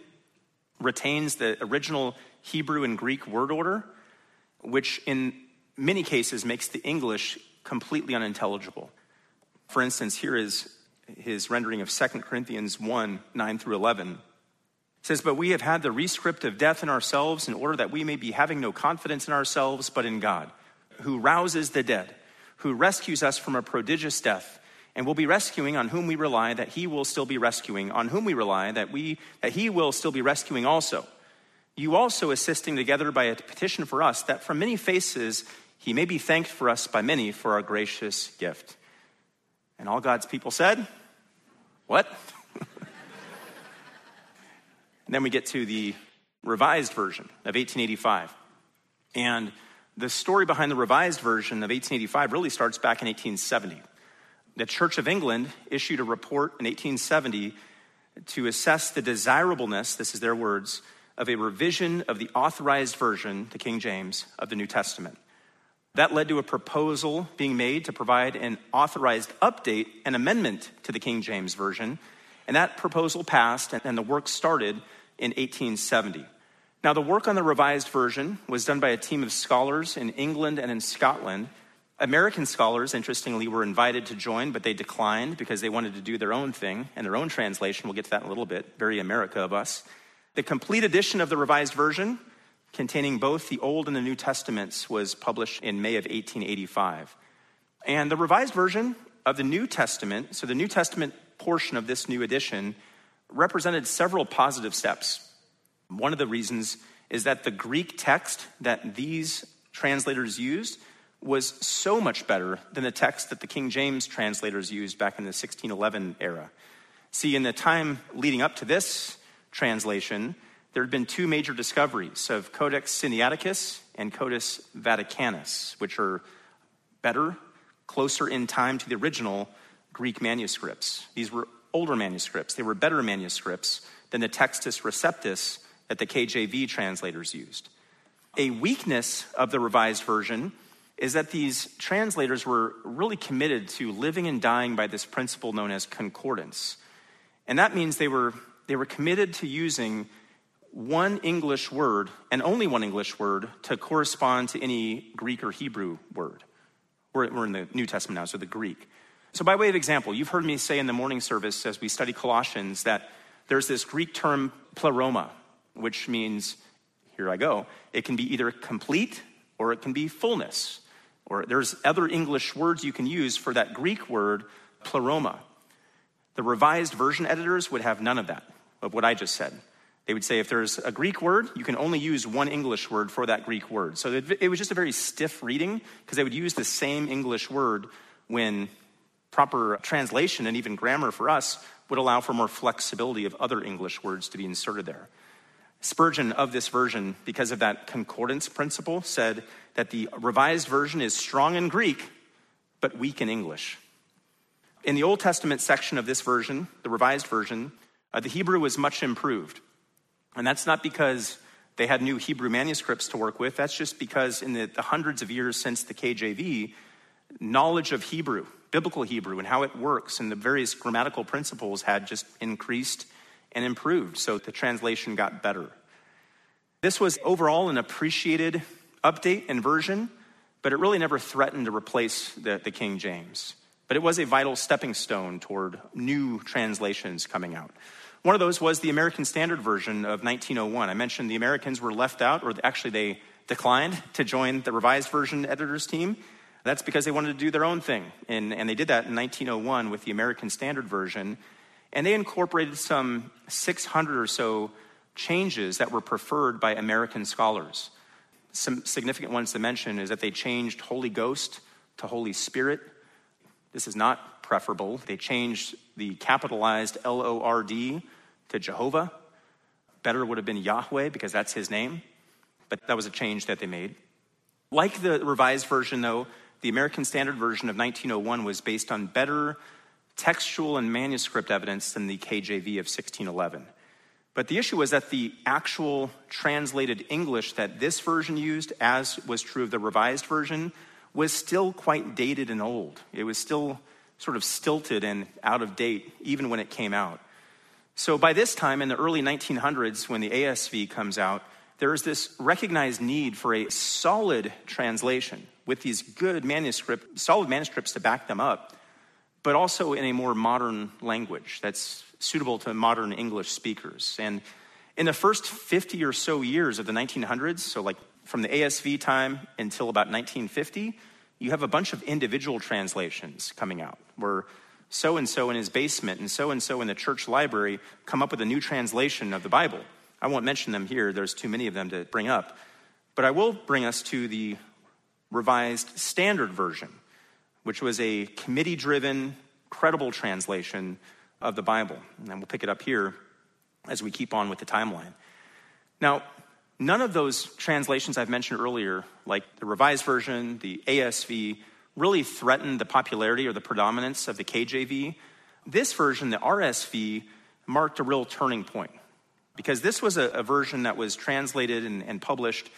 retains the original Hebrew and Greek word order, which in many cases makes the English completely unintelligible. For instance, here is his rendering of 2 Corinthians 1 9 through 11. It says, But we have had the rescript of death in ourselves in order that we may be having no confidence in ourselves, but in God, who rouses the dead, who rescues us from a prodigious death, and will be rescuing on whom we rely that he will still be rescuing, on whom we rely that, we, that he will still be rescuing also. You also assisting together by a petition for us, that from many faces he may be thanked for us by many for our gracious gift. And all God's people said, What? (laughs) And then we get to the revised version of 1885. And the story behind the revised version of 1885 really starts back in 1870. The Church of England issued a report in 1870 to assess the desirableness, this is their words, of a revision of the authorized version, the King James, of the New Testament. That led to a proposal being made to provide an authorized update and amendment to the King James Version. And that proposal passed, and the work started in 1870. Now, the work on the revised version was done by a team of scholars in England and in Scotland. American scholars, interestingly, were invited to join, but they declined because they wanted to do their own thing and their own translation. We'll get to that in a little bit. Very America of us. The complete edition of the revised version, containing both the Old and the New Testaments, was published in May of 1885. And the revised version of the New Testament, so the New Testament portion of this new edition, represented several positive steps. One of the reasons is that the Greek text that these translators used was so much better than the text that the King James translators used back in the 1611 era. See, in the time leading up to this translation, there had been two major discoveries of Codex Sinaiticus and Codex Vaticanus, which are better, closer in time to the original Greek manuscripts. These were older manuscripts. They were better manuscripts than the Textus Receptus that the KJV translators used. A weakness of the Revised Version is that these translators were really committed to living and dying by this principle known as concordance. And that means they were, they were committed to using one English word and only one English word to correspond to any Greek or Hebrew word. We're, we're in the New Testament now, so the Greek. So, by way of example, you've heard me say in the morning service as we study Colossians that there's this Greek term pleroma, which means, here I go, it can be either complete or it can be fullness. Or there's other English words you can use for that Greek word, pleroma. The revised version editors would have none of that, of what I just said. They would say if there's a Greek word, you can only use one English word for that Greek word. So it, was just a very stiff reading because they would use the same English word when proper translation and even grammar for us would allow for more flexibility of other English words to be inserted there. Spurgeon of this version, because of that concordance principle, said that the revised version is strong in Greek, but weak in English. In the Old Testament section of this version, the revised version, uh, the Hebrew was much improved. And that's not because they had new Hebrew manuscripts to work with, that's just because in the, the hundreds of years since the KJV, knowledge of Hebrew, biblical Hebrew, and how it works and the various grammatical principles had just increased and improved. So the translation got better. This was overall an appreciated update and version, but it really never threatened to replace the, the King James. But it was a vital stepping stone toward new translations coming out. One of those was the American Standard Version of 1901. I mentioned the Americans were left out, or actually they declined to join the Revised Version editors team. That's because they wanted to do their own thing. And, and they did that in 1901 with the American Standard Version. And they incorporated some 600 or so changes that were preferred by American scholars. Some significant ones to mention is that they changed Holy Ghost to Holy Spirit. This is not preferable. They changed the capitalized L O R D to Jehovah. Better would have been Yahweh because that's his name, but that was a change that they made. Like the revised version, though, the American Standard Version of 1901 was based on better textual and manuscript evidence than the KJV of 1611. But the issue was that the actual translated English that this version used, as was true of the revised version, was still quite dated and old. It was still sort of stilted and out of date, even when it came out. So by this time, in the early 1900s, when the ASV comes out, there is this recognized need for a solid translation with these good manuscript, solid manuscripts to back them up, but also in a more modern language that's suitable to modern English speakers. And in the first 50 or so years of the 1900s, so like from the ASV time until about 1950, you have a bunch of individual translations coming out where so and so in his basement and so and so in the church library come up with a new translation of the Bible. I won't mention them here, there's too many of them to bring up. But I will bring us to the Revised Standard Version, which was a committee driven, credible translation of the Bible. And we'll pick it up here as we keep on with the timeline. Now, none of those translations I've mentioned earlier, like the Revised Version, the ASV, really threatened the popularity or the predominance of the KJV. This version, the RSV, marked a real turning point because this was a, a version that was translated and, and published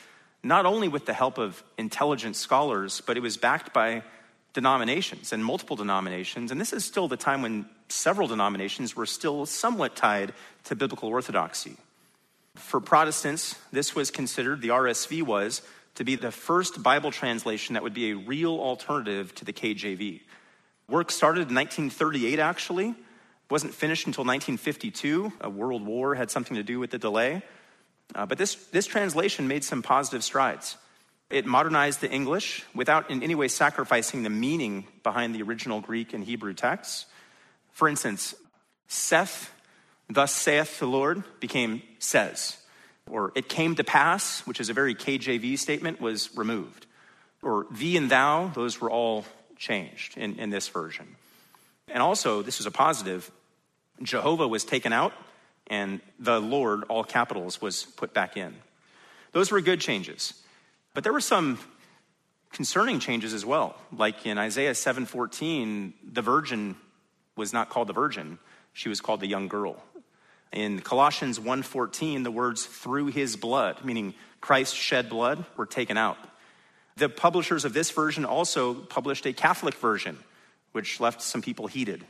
not only with the help of intelligent scholars, but it was backed by denominations and multiple denominations. And this is still the time when several denominations were still somewhat tied to biblical orthodoxy. For Protestants, this was considered, the RSV was, to be the first Bible translation that would be a real alternative to the KJV. Work started in 1938, actually. Wasn't finished until 1952. A world war had something to do with the delay. Uh, but this, this translation made some positive strides. It modernized the English without in any way sacrificing the meaning behind the original Greek and Hebrew texts. For instance, Seth, thus saith the Lord, became says. Or it came to pass, which is a very KJV statement, was removed. Or thee and thou, those were all changed in, in this version. And also, this is a positive, Jehovah was taken out and the Lord, all capitals, was put back in. Those were good changes. But there were some concerning changes as well. Like in Isaiah 7:14, the virgin was not called the virgin, she was called the young girl. In Colossians 1:14, the words through his blood, meaning Christ shed blood, were taken out. The publishers of this version also published a Catholic version, which left some people heated.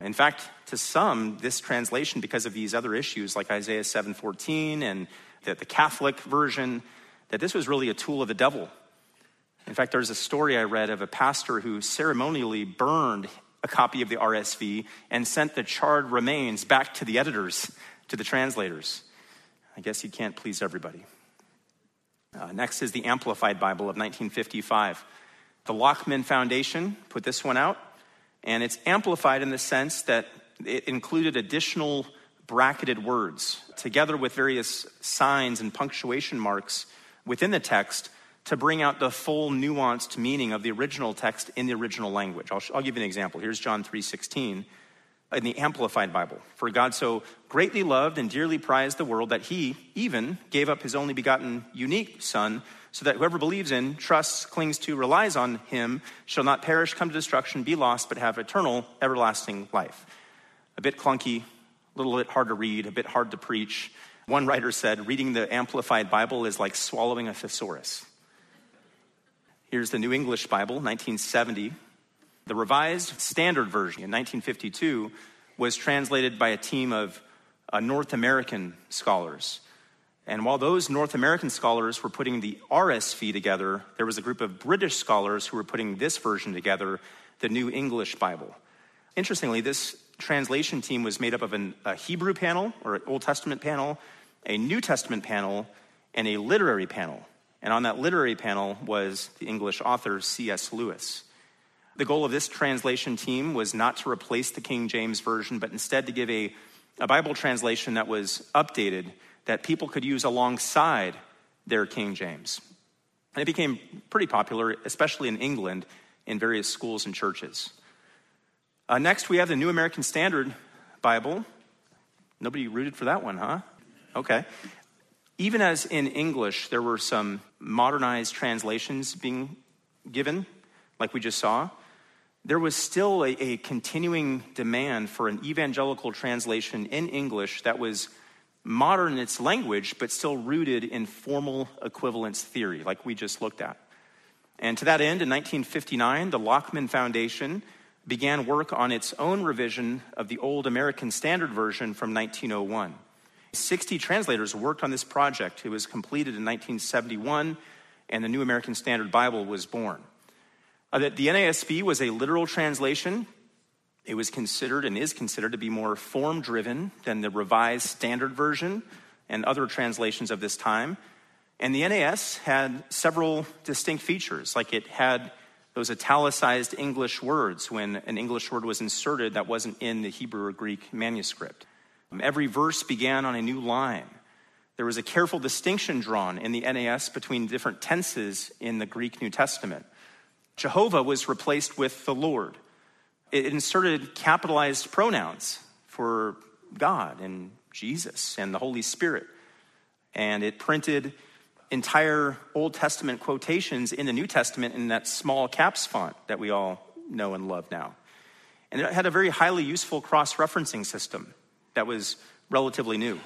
In fact, to some, this translation, because of these other issues like Isaiah 7:14 and the, the Catholic version, that this was really a tool of the devil. In fact, there's a story I read of a pastor who ceremonially burned a copy of the RSV and sent the charred remains back to the editors, to the translators. I guess he can't please everybody. Uh, next is the Amplified Bible of 1955. The Lockman Foundation put this one out. And it's amplified in the sense that it included additional bracketed words together with various signs and punctuation marks within the text to bring out the full nuanced meaning of the original text in the original language. I'll, I'll give you an example. Here's John 3:16. in the Amplified Bible. For God so greatly loved and dearly prized the world that he even gave up his only begotten, unique Son, so that whoever believes in, trusts, clings to, relies on him shall not perish, come to destruction, be lost, but have eternal, everlasting life. A bit clunky, a little bit hard to read, a bit hard to preach. One writer said, reading the Amplified Bible is like swallowing a thesaurus. Here's the New English Bible, 1970. The Revised Standard Version in 1952 was translated by a team of uh, North American scholars. And while those North American scholars were putting the RSV together, there was a group of British scholars who were putting this version together, the New English Bible. Interestingly, this translation team was made up of an, a Hebrew panel or an Old Testament panel, a New Testament panel, and a literary panel. And on that literary panel was the English author C.S. Lewis. The goal of this translation team was not to replace the King James Version, but instead to give a, a Bible translation that was updated that people could use alongside their King James. And it became pretty popular, especially in England, in various schools and churches. Uh, next, we have the New American Standard Bible. Nobody rooted for that one, huh? Okay. Even as in English, there were some modernized translations being given, like we just saw there was still a, a, continuing demand for an evangelical translation in English that was modern in its language, but still rooted in formal equivalence theory, like we just looked at. And to that end, in 1959, the Lockman Foundation began work on its own revision of the Old American Standard Version from 1901. 60 translators worked on this project. It was completed in 1971, and the New American Standard Bible was born. Uh, that the NASB was a literal translation. It was considered and is considered to be more form driven than the Revised Standard Version and other translations of this time. And the NAS had several distinct features, like it had those italicized English words when an English word was inserted that wasn't in the Hebrew or Greek manuscript. Every verse began on a new line. There was a careful distinction drawn in the NAS between different tenses in the Greek New Testament. Jehovah was replaced with the Lord. It inserted capitalized pronouns for God and Jesus and the Holy Spirit. And it printed entire Old Testament quotations in the New Testament in that small caps font that we all know and love now. And it had a very highly useful cross referencing system that was relatively new.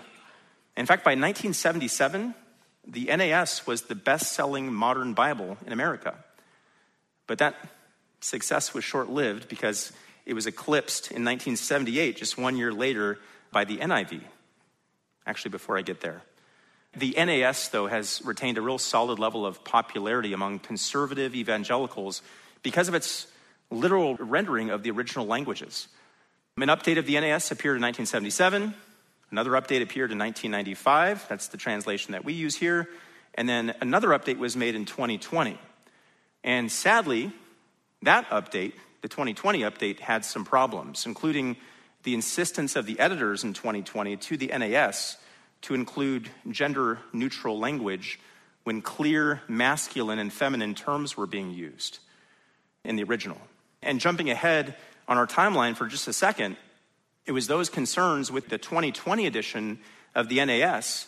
In fact, by 1977, the NAS was the best selling modern Bible in America. But that success was short lived because it was eclipsed in 1978, just one year later, by the NIV. Actually, before I get there. The NAS, though, has retained a real solid level of popularity among conservative evangelicals because of its literal rendering of the original languages. An update of the NAS appeared in 1977. Another update appeared in 1995. That's the translation that we use here. And then another update was made in 2020. And sadly, that update, the 2020 update, had some problems, including the insistence of the editors in 2020 to the NAS to include gender neutral language when clear masculine and feminine terms were being used in the original. And jumping ahead on our timeline for just a second, it was those concerns with the 2020 edition of the NAS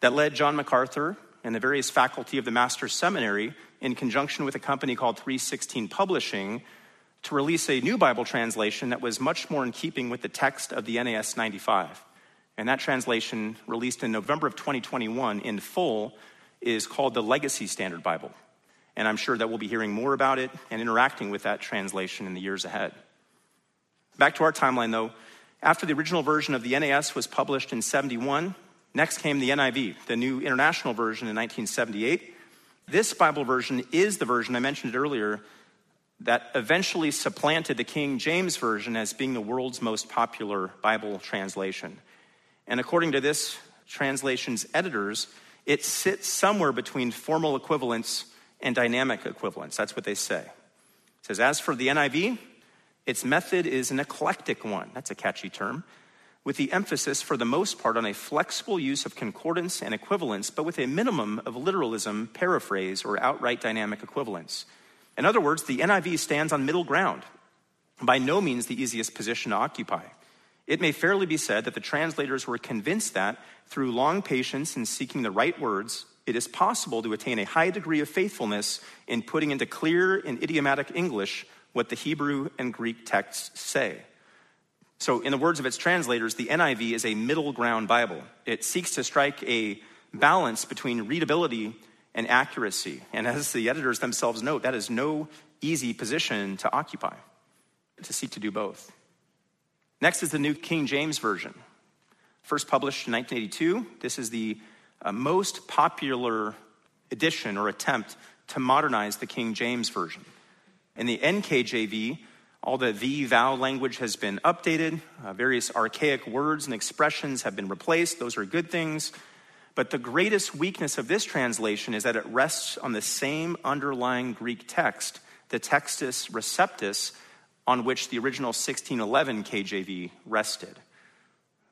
that led John MacArthur and the various faculty of the Master's Seminary, in conjunction with a company called 316 Publishing, to release a new Bible translation that was much more in keeping with the text of the NAS 95. And that translation, released in November of 2021 in full, is called the Legacy Standard Bible. And I'm sure that we'll be hearing more about it and interacting with that translation in the years ahead. Back to our timeline, though. After the original version of the NAS was published in 71, Next came the NIV, the New International Version in 1978. This Bible version is the version I mentioned earlier that eventually supplanted the King James Version as being the world's most popular Bible translation. And according to this translation's editors, it sits somewhere between formal equivalence and dynamic equivalence. That's what they say. It says, as for the NIV, its method is an eclectic one. That's a catchy term with the emphasis for the most part on a flexible use of concordance and equivalence, but with a minimum of literalism, paraphrase, or outright dynamic equivalence. In other words, the NIV stands on middle ground, by no means the easiest position to occupy. It may fairly be said that the translators were convinced that, through long patience in seeking the right words, it is possible to attain a high degree of faithfulness in putting into clear and idiomatic English what the Hebrew and Greek texts say. So, in the words of its translators, the NIV is a middle ground Bible. It seeks to strike a balance between readability and accuracy. And as the editors themselves note, that is no easy position to occupy, to seek to do both. Next is the New King James Version. First published in 1982, this is the uh, most popular edition or attempt to modernize the King James Version. In the NKJV, all the the thou language has been updated, uh, various archaic words and expressions have been replaced. Those are good things. But the greatest weakness of this translation is that it rests on the same underlying Greek text, the Textus Receptus, on which the original 1611 KJV rested.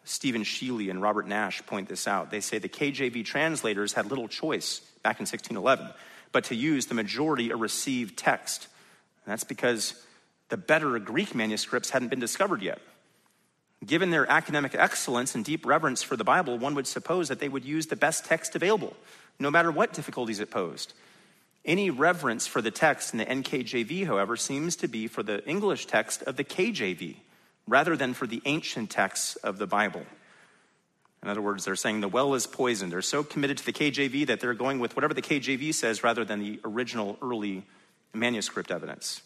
Steven Sheeley and Robert Nash point this out. They say the KJV translators had little choice back in 1611 but to use the majority or received text. That's because the better Greek manuscripts hadn't been discovered yet. Given their academic excellence and deep reverence for the Bible, one would suppose that they would use the best text available, no matter what difficulties it posed. Any reverence for the text in the NKJV, however, seems to be for the English text of the KJV, rather than for the ancient texts of the Bible. In other words, they're saying the well is poisoned. They're so committed to the KJV that they're going with whatever the KJV says rather than the original early manuscript evidence.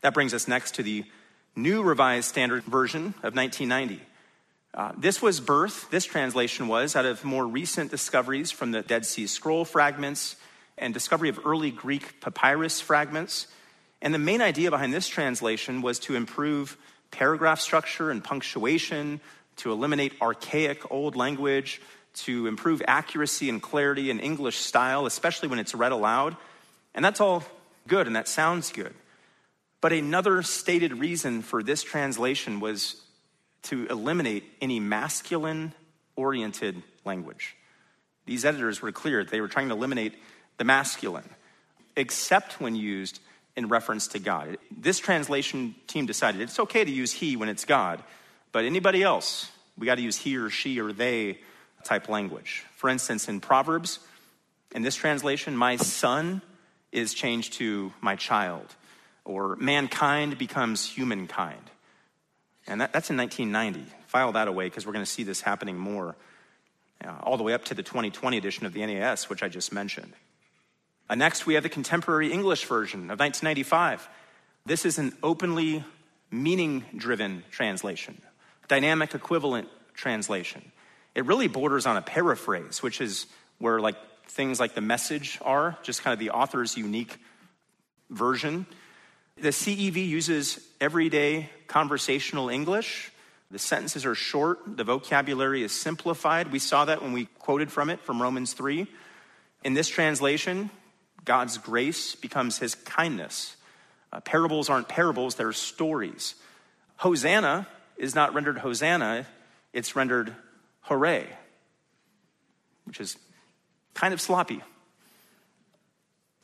That brings us next to the New Revised Standard Version of 1990. Uh, this was birth, this translation was, out of more recent discoveries from the Dead Sea Scroll fragments and discovery of early Greek papyrus fragments. And the main idea behind this translation was to improve paragraph structure and punctuation, to eliminate archaic old language, to improve accuracy and clarity in English style, especially when it's read aloud. And that's all good and that sounds good. But another stated reason for this translation was to eliminate any masculine oriented language. These editors were clear, they were trying to eliminate the masculine, except when used in reference to God. This translation team decided it's okay to use he when it's God, but anybody else, we got to use he or she or they type language. For instance, in Proverbs, in this translation, my son is changed to my child or mankind becomes humankind. And that, that's in 1990. File that away because we're going to see this happening more, uh, all the way up to the 2020 edition of the NAS, which I just mentioned. Uh, next, we have the contemporary English version of 1995. This is an openly meaning driven translation, dynamic equivalent translation. It really borders on a paraphrase, which is where like things like the message are, just kind of the author's unique version. The CEV uses everyday conversational English. The sentences are short, the vocabulary is simplified. We saw that when we quoted from it from Romans 3. In this translation, God's grace becomes his kindness. Uh, parables aren't parables, they're stories. Hosanna is not rendered Hosanna, it's rendered hooray, which is kind of sloppy.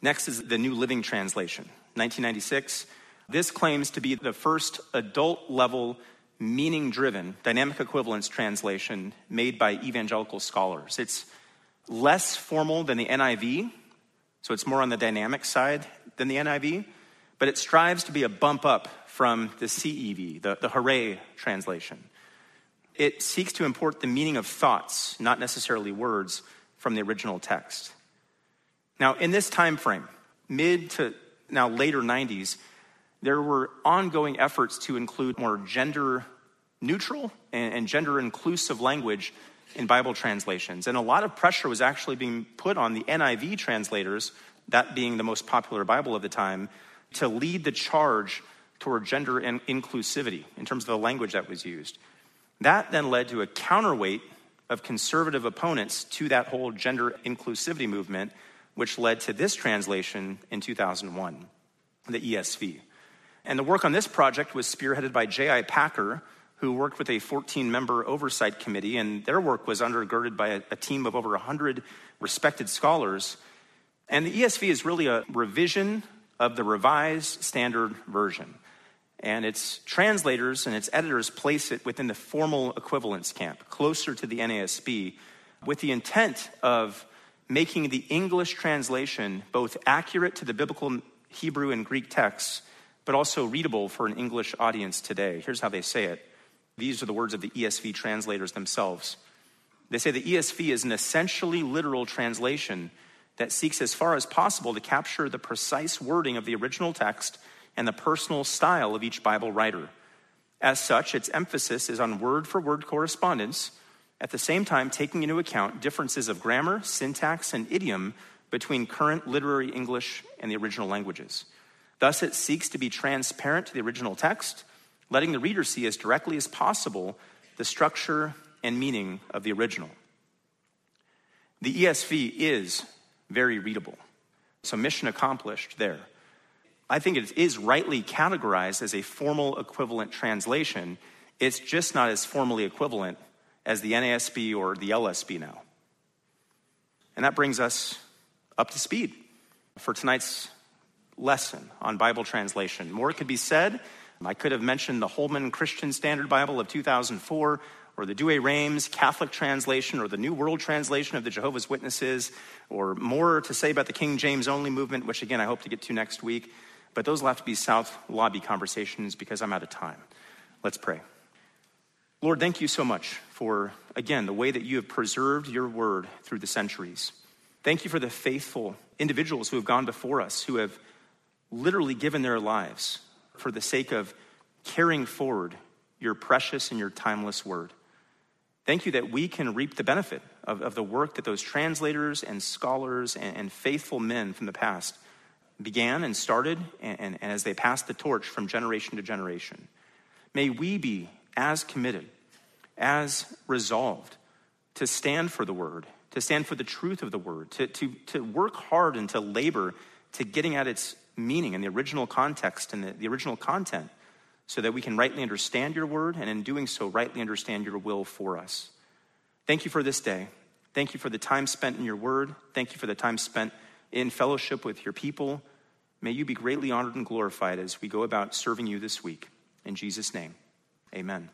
Next is the New Living Translation. 1996. This claims to be the first adult level, meaning driven, dynamic equivalence translation made by evangelical scholars. It's less formal than the NIV, so it's more on the dynamic side than the NIV, but it strives to be a bump up from the CEV, the, the Hooray translation. It seeks to import the meaning of thoughts, not necessarily words, from the original text. Now, in this time frame, mid to now later 90s, there were ongoing efforts to include more gender neutral and, and gender inclusive language in Bible translations. And a lot of pressure was actually being put on the NIV translators, that being the most popular Bible of the time, to lead the charge toward gender inclusivity in terms of the language that was used. That then led to a counterweight of conservative opponents to that whole gender inclusivity movement which led to this translation in 2001, the ESV. And the work on this project was spearheaded by J.I. Packer, who worked with a 14 member oversight committee, and their work was undergirded by a, a team of over 100 respected scholars. And the ESV is really a revision of the Revised Standard Version. And its translators and its editors place it within the formal equivalence camp, closer to the NASB, with the intent of making the English translation both accurate to the biblical Hebrew and Greek texts, but also readable for an English audience today. Here's how they say it. These are the words of the ESV translators themselves. They say the ESV is an essentially literal translation that seeks as far as possible to capture the precise wording of the original text and the personal style of each Bible writer. As such, its emphasis is on word for word correspondence, at the same time, taking into account differences of grammar, syntax, and idiom between current literary English and the original languages. Thus, it seeks to be transparent to the original text, letting the reader see as directly as possible the structure and meaning of the original. The ESV is very readable, so mission accomplished there. I think it is rightly categorized as a formal equivalent translation. It's just not as formally equivalent as the NASB or the LSB now. And that brings us up to speed for tonight's lesson on Bible translation. More could be said. I could have mentioned the Holman Christian Standard Bible of 2004, or the Douay-Rheims Catholic translation, or the New World Translation of the Jehovah's Witnesses, or more to say about the King James Only movement, which again I hope to get to next week. But those will have to be South Lobby conversations because I'm out of time. Let's pray. Lord, thank you so much for, again, the way that you have preserved your word through the centuries. Thank you for the faithful individuals who have gone before us, who have literally given their lives for the sake of carrying forward your precious and your timeless word. Thank you that we can reap the benefit of, of the work that those translators and scholars and, and faithful men from the past began and started, and, and, and as they passed the torch from generation to generation. May we be as committed, as resolved to stand for the word, to stand for the truth of the word, to, to, to work hard and to labor to getting at its meaning and the original context and the, the original content so that we can rightly understand your word and in doing so, rightly understand your will for us. Thank you for this day. Thank you for the time spent in your word. Thank you for the time spent in fellowship with your people. May you be greatly honored and glorified as we go about serving you this week. In Jesus' name, amen.